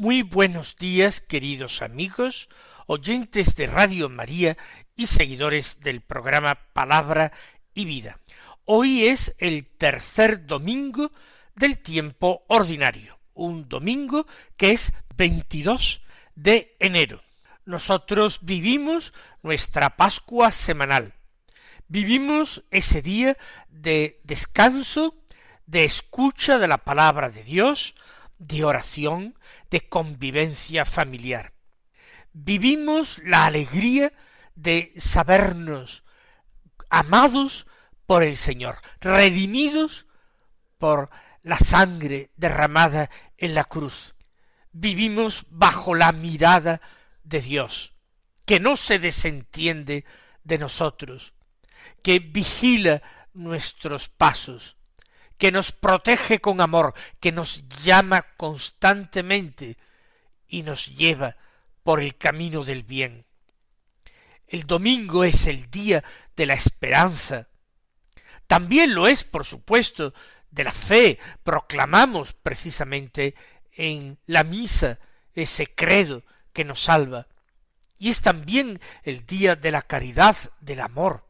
Muy buenos días, queridos amigos, oyentes de Radio María y seguidores del programa Palabra y Vida. Hoy es el tercer domingo del tiempo ordinario, un domingo que es 22 de enero. Nosotros vivimos nuestra Pascua semanal. Vivimos ese día de descanso, de escucha de la palabra de Dios, de oración, de convivencia familiar. Vivimos la alegría de sabernos amados por el Señor, redimidos por la sangre derramada en la cruz. Vivimos bajo la mirada de Dios, que no se desentiende de nosotros, que vigila nuestros pasos, que nos protege con amor, que nos llama constantemente y nos lleva por el camino del bien. El domingo es el día de la esperanza. También lo es, por supuesto, de la fe. Proclamamos precisamente en la misa ese credo que nos salva. Y es también el día de la caridad, del amor,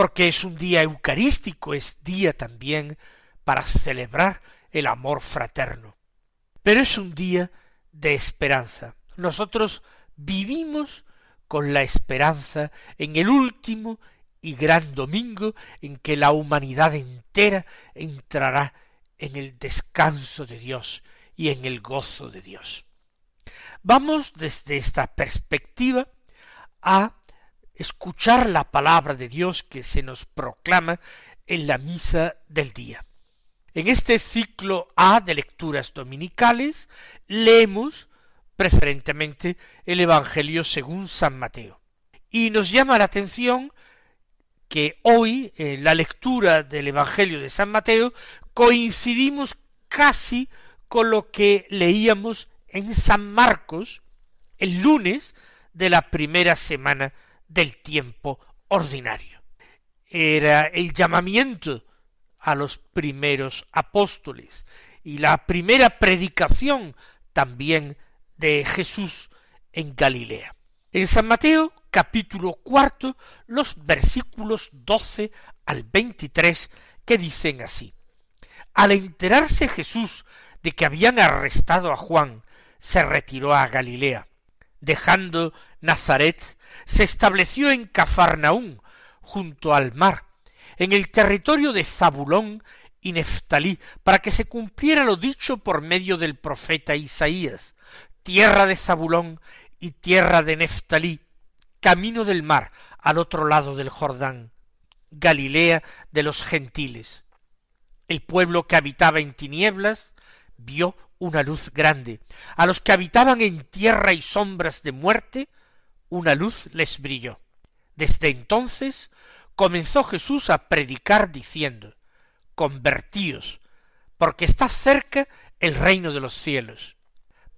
porque es un día eucarístico, es día también para celebrar el amor fraterno. Pero es un día de esperanza. Nosotros vivimos con la esperanza en el último y gran domingo en que la humanidad entera entrará en el descanso de Dios y en el gozo de Dios. Vamos desde esta perspectiva a escuchar la palabra de Dios que se nos proclama en la misa del día. En este ciclo A de lecturas dominicales leemos preferentemente el Evangelio según San Mateo. Y nos llama la atención que hoy, en la lectura del Evangelio de San Mateo, coincidimos casi con lo que leíamos en San Marcos el lunes de la primera semana del tiempo ordinario. Era el llamamiento a los primeros apóstoles y la primera predicación también de Jesús en Galilea. En San Mateo capítulo cuarto los versículos doce al veintitrés que dicen así. Al enterarse Jesús de que habían arrestado a Juan se retiró a Galilea. Dejando Nazaret, se estableció en Cafarnaún, junto al mar, en el territorio de Zabulón y Neftalí, para que se cumpliera lo dicho por medio del profeta Isaías, tierra de Zabulón y tierra de Neftalí, camino del mar, al otro lado del Jordán, Galilea de los gentiles. El pueblo que habitaba en tinieblas vio una luz grande. A los que habitaban en tierra y sombras de muerte, una luz les brilló. Desde entonces comenzó Jesús a predicar diciendo, Convertíos, porque está cerca el reino de los cielos.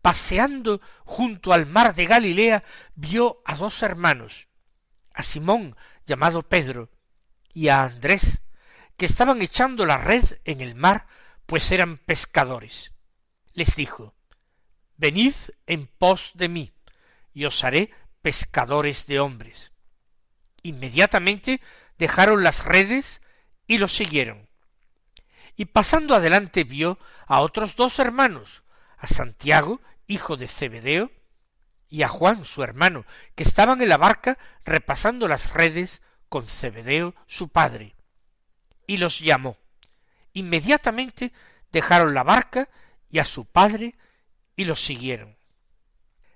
Paseando junto al mar de Galilea, vio a dos hermanos, a Simón, llamado Pedro, y a Andrés, que estaban echando la red en el mar, pues eran pescadores les dijo, Venid en pos de mí, y os haré pescadores de hombres. Inmediatamente dejaron las redes y los siguieron. Y pasando adelante vio a otros dos hermanos, a Santiago, hijo de Zebedeo, y a Juan, su hermano, que estaban en la barca repasando las redes con Zebedeo, su padre. Y los llamó. Inmediatamente dejaron la barca y a su padre y los siguieron.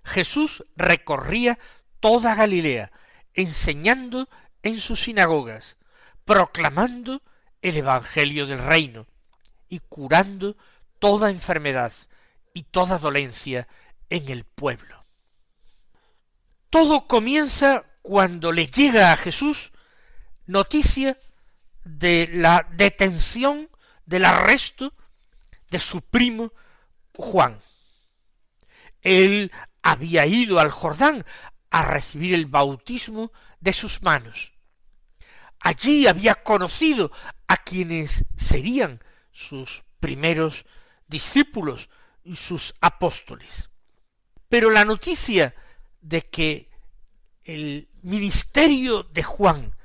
Jesús recorría toda Galilea, enseñando en sus sinagogas, proclamando el Evangelio del reino y curando toda enfermedad y toda dolencia en el pueblo. Todo comienza cuando le llega a Jesús noticia de la detención, del arresto de su primo Juan. Él había ido al Jordán a recibir el bautismo de sus manos. Allí había conocido a quienes serían sus primeros discípulos y sus apóstoles. Pero la noticia de que el ministerio de Juan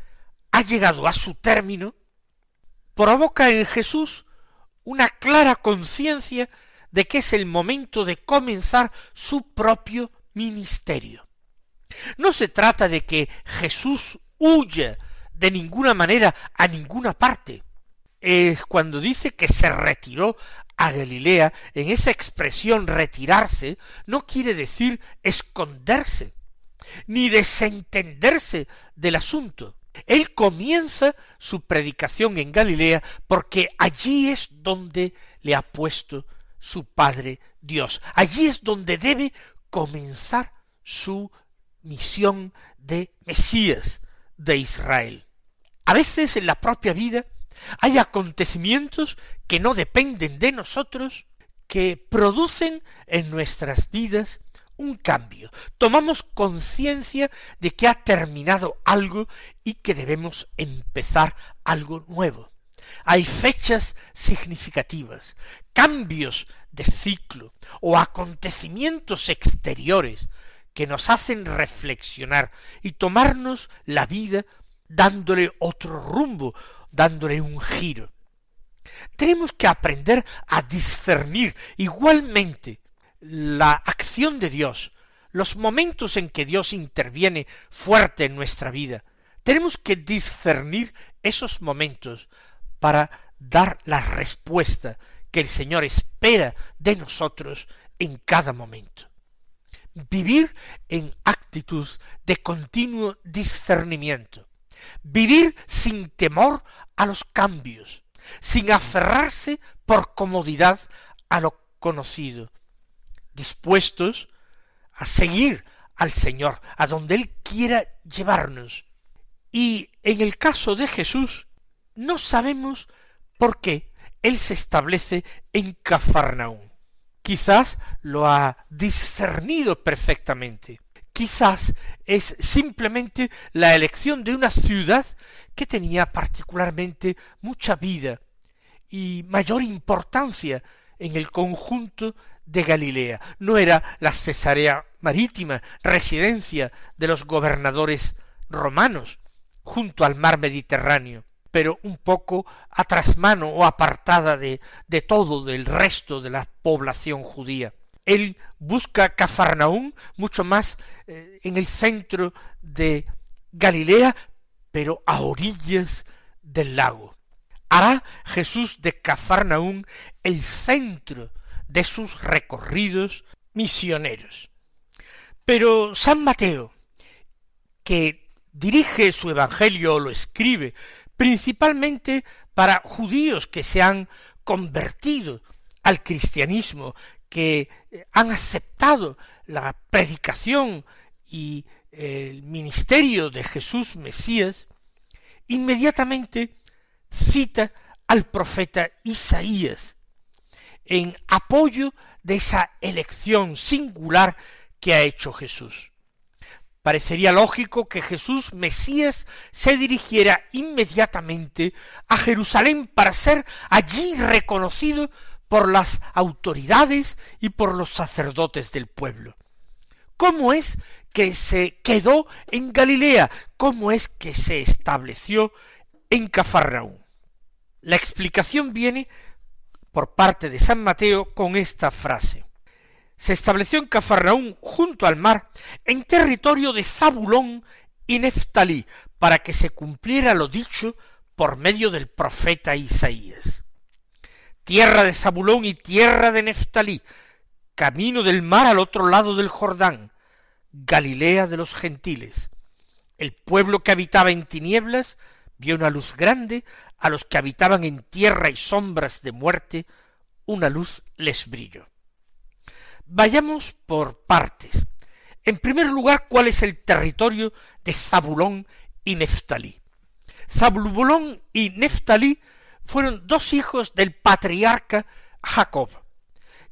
ha llegado a su término provoca en Jesús una clara conciencia de que es el momento de comenzar su propio ministerio. No se trata de que Jesús huya de ninguna manera a ninguna parte. Es cuando dice que se retiró a Galilea, en esa expresión retirarse no quiere decir esconderse, ni desentenderse del asunto. Él comienza su predicación en Galilea porque allí es donde le ha puesto su Padre Dios. Allí es donde debe comenzar su misión de Mesías de Israel. A veces en la propia vida hay acontecimientos que no dependen de nosotros, que producen en nuestras vidas un cambio. Tomamos conciencia de que ha terminado algo y que debemos empezar algo nuevo. Hay fechas significativas, cambios de ciclo o acontecimientos exteriores que nos hacen reflexionar y tomarnos la vida dándole otro rumbo, dándole un giro. Tenemos que aprender a discernir igualmente la acción de Dios, los momentos en que Dios interviene fuerte en nuestra vida. Tenemos que discernir esos momentos para dar la respuesta que el Señor espera de nosotros en cada momento. Vivir en actitud de continuo discernimiento. Vivir sin temor a los cambios, sin aferrarse por comodidad a lo conocido, dispuestos a seguir al Señor, a donde Él quiera llevarnos. Y en el caso de Jesús, no sabemos por qué Él se establece en Cafarnaúm. Quizás lo ha discernido perfectamente. Quizás es simplemente la elección de una ciudad que tenía particularmente mucha vida y mayor importancia en el conjunto de Galilea. No era la Cesarea marítima, residencia de los gobernadores romanos, junto al mar Mediterráneo, pero un poco a trasmano o apartada de, de todo del resto de la población judía. Él busca Cafarnaún mucho más eh, en el centro de Galilea, pero a orillas del lago. Hará Jesús de Cafarnaún el centro de sus recorridos misioneros. Pero San Mateo, que dirige su Evangelio o lo escribe principalmente para judíos que se han convertido al cristianismo, que eh, han aceptado la predicación y el ministerio de Jesús Mesías, inmediatamente cita al profeta Isaías, en apoyo de esa elección singular que ha hecho Jesús. Parecería lógico que Jesús Mesías se dirigiera inmediatamente a Jerusalén para ser allí reconocido por las autoridades y por los sacerdotes del pueblo. ¿Cómo es que se quedó en Galilea? ¿Cómo es que se estableció en Cafarnaúm? La explicación viene por parte de San Mateo con esta frase. Se estableció en Cafarnaún junto al mar, en territorio de Zabulón y Neftalí, para que se cumpliera lo dicho por medio del profeta Isaías. Tierra de Zabulón y tierra de Neftalí, camino del mar al otro lado del Jordán, Galilea de los gentiles. El pueblo que habitaba en tinieblas vio una luz grande, a los que habitaban en tierra y sombras de muerte, una luz les brilló. Vayamos por partes. En primer lugar, ¿cuál es el territorio de Zabulón y Neftalí? Zabulón y Neftalí fueron dos hijos del patriarca Jacob,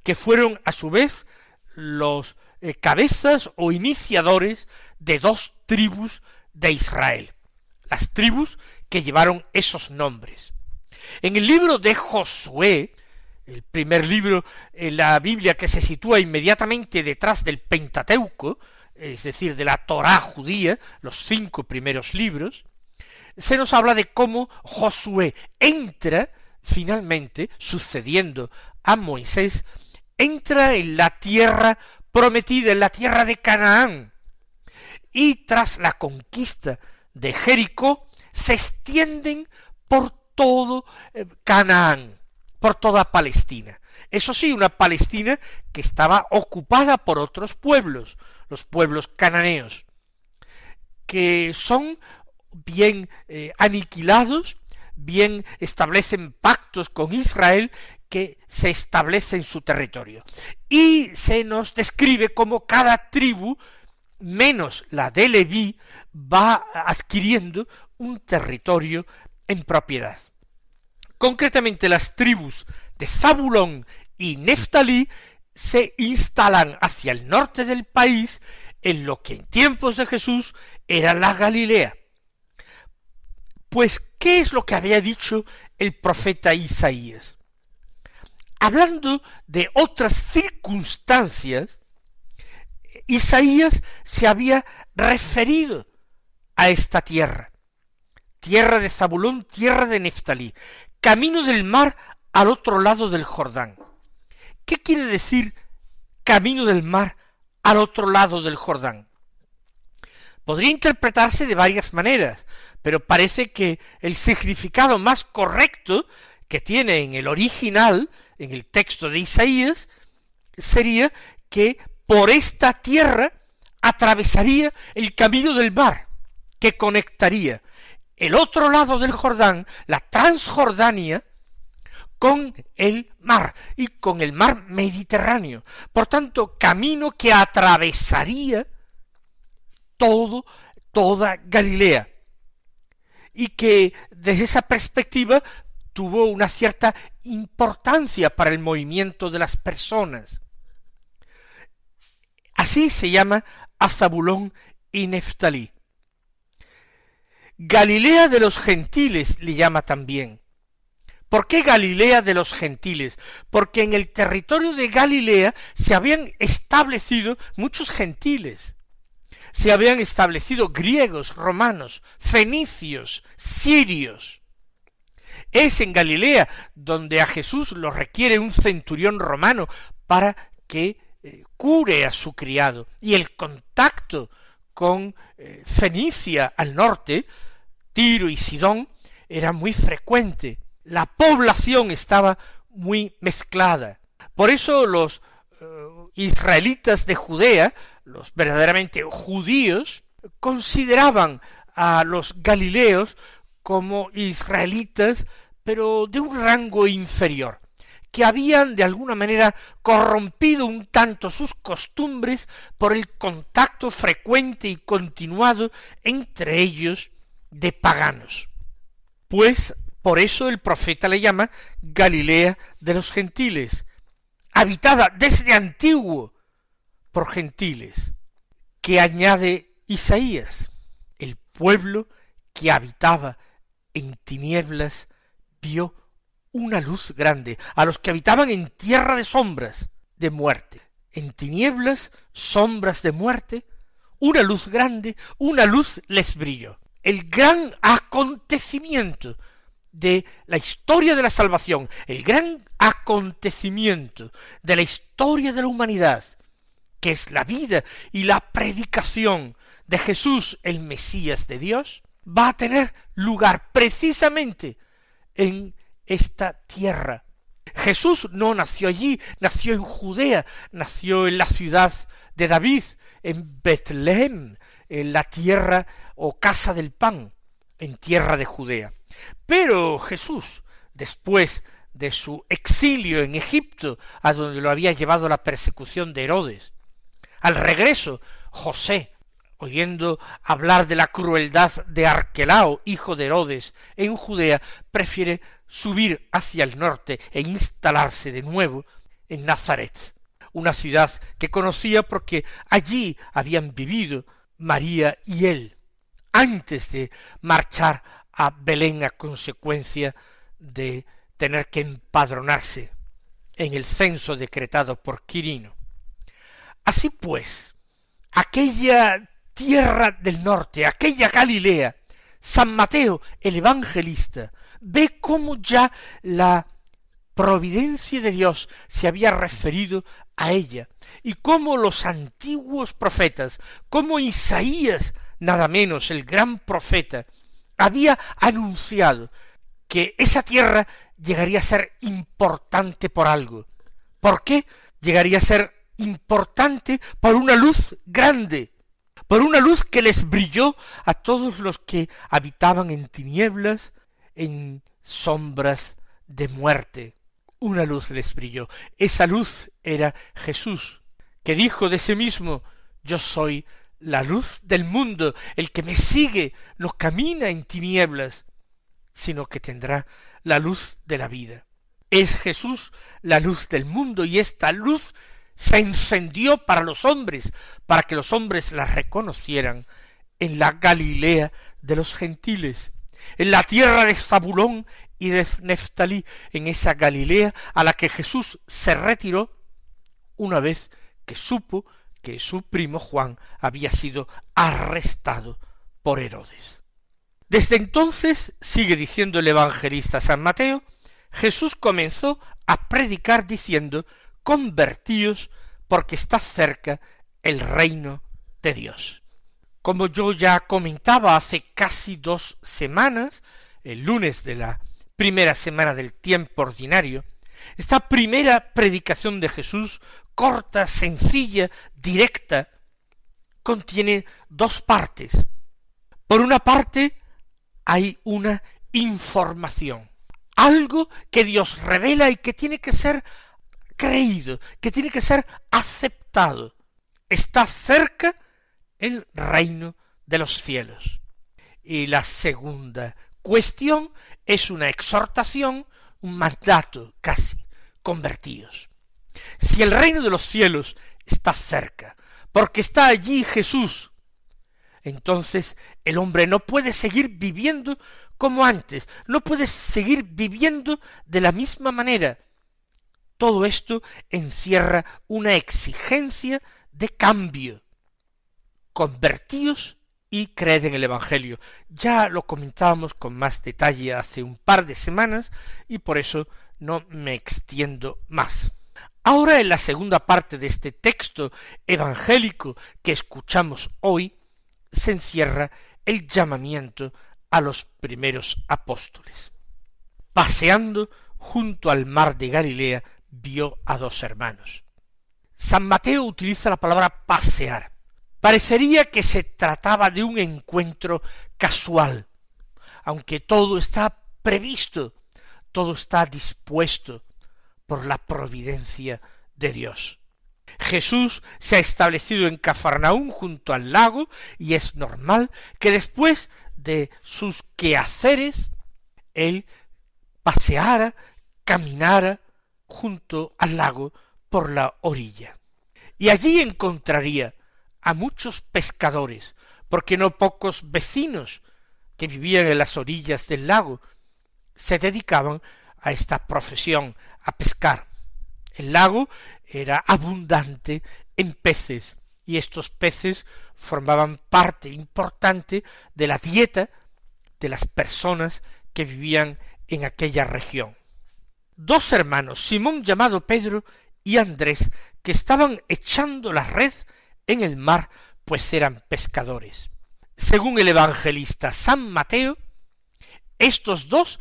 que fueron a su vez los eh, cabezas o iniciadores de dos tribus de Israel, las tribus que llevaron esos nombres. En el libro de Josué, el primer libro en la Biblia que se sitúa inmediatamente detrás del Pentateuco, es decir, de la Torá judía, los cinco primeros libros, se nos habla de cómo Josué entra finalmente, sucediendo a Moisés, entra en la tierra prometida, en la tierra de Canaán, y tras la conquista de Jericó, se extienden por todo eh, Canaán, por toda Palestina. Eso sí, una Palestina que estaba ocupada por otros pueblos, los pueblos cananeos, que son bien eh, aniquilados, bien establecen pactos con Israel que se establece en su territorio. Y se nos describe como cada tribu, menos la de Leví, va adquiriendo un territorio en propiedad. Concretamente las tribus de Zabulón y Neftalí se instalan hacia el norte del país en lo que en tiempos de Jesús era la Galilea. Pues, ¿qué es lo que había dicho el profeta Isaías? Hablando de otras circunstancias, Isaías se había referido a esta tierra, tierra de Zabulón, tierra de Neftalí, camino del mar al otro lado del Jordán. ¿Qué quiere decir camino del mar al otro lado del Jordán? Podría interpretarse de varias maneras, pero parece que el significado más correcto que tiene en el original, en el texto de Isaías, sería que por esta tierra atravesaría el camino del mar, que conectaría el otro lado del Jordán, la Transjordania, con el mar y con el mar Mediterráneo. Por tanto, camino que atravesaría todo, toda Galilea. Y que desde esa perspectiva tuvo una cierta importancia para el movimiento de las personas. Así se llama Azabulón y Neftalí. Galilea de los gentiles le llama también. ¿Por qué Galilea de los gentiles? Porque en el territorio de Galilea se habían establecido muchos gentiles. Se habían establecido griegos, romanos, fenicios, sirios. Es en Galilea donde a Jesús lo requiere un centurión romano para que eh, cure a su criado. Y el contacto con eh, Fenicia al norte Tiro y Sidón era muy frecuente. La población estaba muy mezclada. Por eso los eh, israelitas de Judea, los verdaderamente judíos, consideraban a los galileos como israelitas, pero de un rango inferior, que habían de alguna manera corrompido un tanto sus costumbres por el contacto frecuente y continuado entre ellos de paganos. Pues por eso el profeta le llama Galilea de los gentiles, habitada desde antiguo por gentiles, que añade Isaías, el pueblo que habitaba en tinieblas vio una luz grande, a los que habitaban en tierra de sombras de muerte, en tinieblas, sombras de muerte, una luz grande, una luz les brilló el gran acontecimiento de la historia de la salvación, el gran acontecimiento de la historia de la humanidad, que es la vida y la predicación de Jesús, el Mesías de Dios, va a tener lugar precisamente en esta tierra. Jesús no nació allí, nació en Judea, nació en la ciudad de David, en Betlehem, en la tierra o casa del pan, en tierra de Judea. Pero Jesús, después de su exilio en Egipto, a donde lo había llevado la persecución de Herodes, al regreso José, oyendo hablar de la crueldad de Arquelao, hijo de Herodes, en Judea, prefiere subir hacia el norte e instalarse de nuevo en Nazaret, una ciudad que conocía porque allí habían vivido María y él, antes de marchar a Belén a consecuencia de tener que empadronarse en el censo decretado por Quirino. Así pues, aquella tierra del norte, aquella Galilea, San Mateo, el evangelista, ve cómo ya la providencia de Dios se había referido a ella, y cómo los antiguos profetas, como Isaías, nada menos el gran profeta, había anunciado que esa tierra llegaría a ser importante por algo. ¿Por qué? Llegaría a ser importante por una luz grande, por una luz que les brilló a todos los que habitaban en tinieblas, en sombras de muerte. Una luz les brilló. Esa luz era Jesús, que dijo de sí mismo, yo soy la luz del mundo, el que me sigue no camina en tinieblas, sino que tendrá la luz de la vida. Es Jesús la luz del mundo y esta luz se encendió para los hombres, para que los hombres la reconocieran en la Galilea de los gentiles, en la tierra de Zabulón y de Neftalí, en esa Galilea a la que Jesús se retiró una vez que supo que su primo Juan había sido arrestado por Herodes. Desde entonces, sigue diciendo el evangelista San Mateo, Jesús comenzó a predicar diciendo convertíos porque está cerca el reino de Dios. Como yo ya comentaba hace casi dos semanas, el lunes de la primera semana del tiempo ordinario, esta primera predicación de Jesús, corta, sencilla, directa, contiene dos partes. Por una parte, hay una información, algo que Dios revela y que tiene que ser creído, que tiene que ser aceptado. Está cerca el reino de los cielos. Y la segunda cuestión es una exhortación, un mandato casi, convertidos. Si el reino de los cielos está cerca, porque está allí Jesús, entonces el hombre no puede seguir viviendo como antes, no puede seguir viviendo de la misma manera, todo esto encierra una exigencia de cambio. Convertíos y creed en el Evangelio. Ya lo comentábamos con más detalle hace un par de semanas y por eso no me extiendo más. Ahora en la segunda parte de este texto evangélico que escuchamos hoy se encierra el llamamiento a los primeros apóstoles. Paseando junto al mar de Galilea vio a dos hermanos. San Mateo utiliza la palabra pasear. Parecería que se trataba de un encuentro casual, aunque todo está previsto, todo está dispuesto por la providencia de Dios. Jesús se ha establecido en Cafarnaún junto al lago y es normal que después de sus quehaceres él paseara, caminara, junto al lago por la orilla. Y allí encontraría a muchos pescadores, porque no pocos vecinos que vivían en las orillas del lago se dedicaban a esta profesión, a pescar. El lago era abundante en peces, y estos peces formaban parte importante de la dieta de las personas que vivían en aquella región dos hermanos, Simón llamado Pedro y Andrés, que estaban echando la red en el mar, pues eran pescadores. Según el evangelista San Mateo, estos dos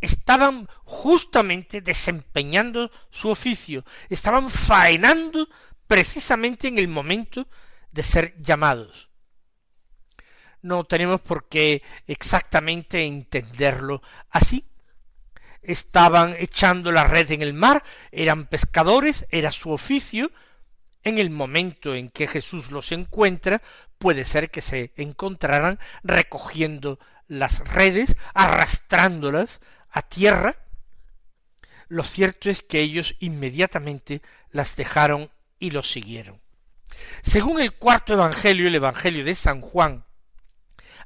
estaban justamente desempeñando su oficio, estaban faenando precisamente en el momento de ser llamados. No tenemos por qué exactamente entenderlo así, estaban echando la red en el mar, eran pescadores, era su oficio, en el momento en que Jesús los encuentra, puede ser que se encontraran recogiendo las redes, arrastrándolas a tierra. Lo cierto es que ellos inmediatamente las dejaron y los siguieron. Según el cuarto Evangelio, el Evangelio de San Juan,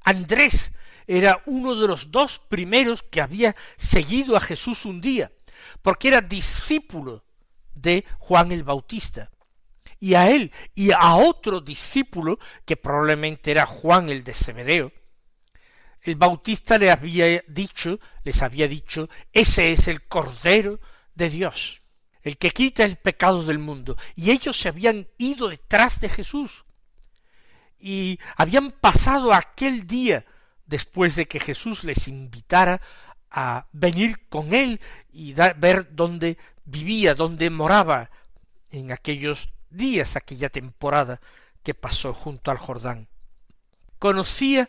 Andrés era uno de los dos primeros que había seguido a Jesús un día, porque era discípulo de Juan el Bautista. Y a él y a otro discípulo, que probablemente era Juan el de Zebedeo, el Bautista le había dicho, les había dicho, ese es el Cordero de Dios el que quita el pecado del mundo. Y ellos se habían ido detrás de Jesús. Y habían pasado aquel día después de que Jesús les invitara a venir con él y ver dónde vivía, dónde moraba en aquellos días, aquella temporada que pasó junto al Jordán. Conocía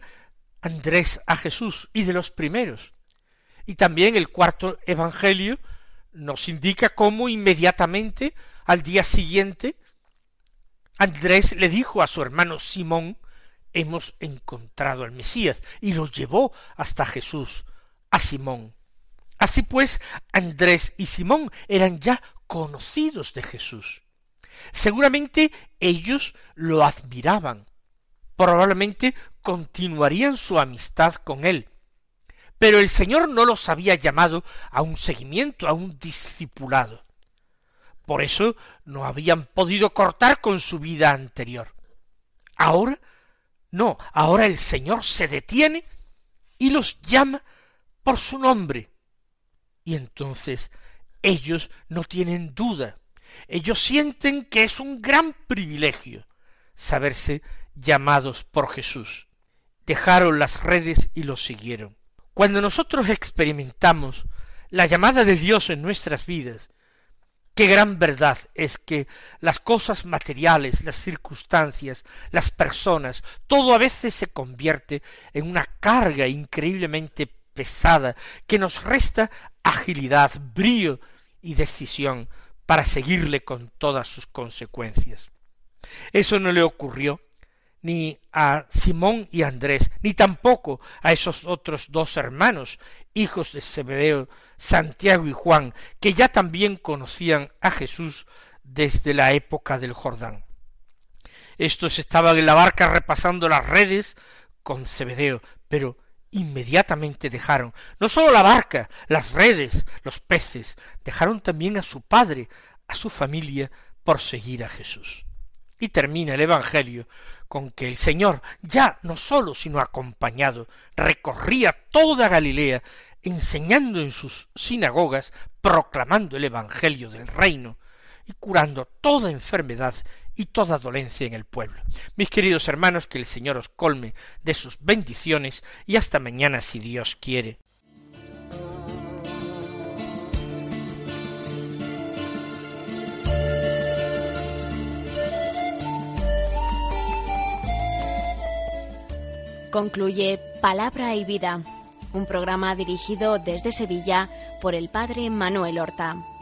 Andrés a Jesús y de los primeros. Y también el cuarto evangelio nos indica cómo inmediatamente al día siguiente Andrés le dijo a su hermano Simón hemos encontrado al Mesías y lo llevó hasta Jesús, a Simón. Así pues, Andrés y Simón eran ya conocidos de Jesús. Seguramente ellos lo admiraban, probablemente continuarían su amistad con él, pero el Señor no los había llamado a un seguimiento, a un discipulado. Por eso no habían podido cortar con su vida anterior. Ahora, no, ahora el Señor se detiene y los llama por su nombre. Y entonces ellos no tienen duda, ellos sienten que es un gran privilegio saberse llamados por Jesús. Dejaron las redes y los siguieron. Cuando nosotros experimentamos la llamada de Dios en nuestras vidas, qué gran verdad es que las cosas materiales, las circunstancias, las personas, todo a veces se convierte en una carga increíblemente pesada que nos resta agilidad, brío y decisión para seguirle con todas sus consecuencias. Eso no le ocurrió ni a Simón y Andrés, ni tampoco a esos otros dos hermanos, hijos de Zebedeo, Santiago y Juan, que ya también conocían a Jesús desde la época del Jordán. Estos estaban en la barca repasando las redes con Zebedeo, pero inmediatamente dejaron no sólo la barca, las redes, los peces, dejaron también a su padre, a su familia, por seguir a Jesús. Y termina el Evangelio con que el Señor, ya no solo, sino acompañado, recorría toda Galilea, enseñando en sus sinagogas, proclamando el Evangelio del reino y curando toda enfermedad y toda dolencia en el pueblo. Mis queridos hermanos, que el Señor os colme de sus bendiciones y hasta mañana si Dios quiere. Concluye Palabra y Vida, un programa dirigido desde Sevilla por el Padre Manuel Horta.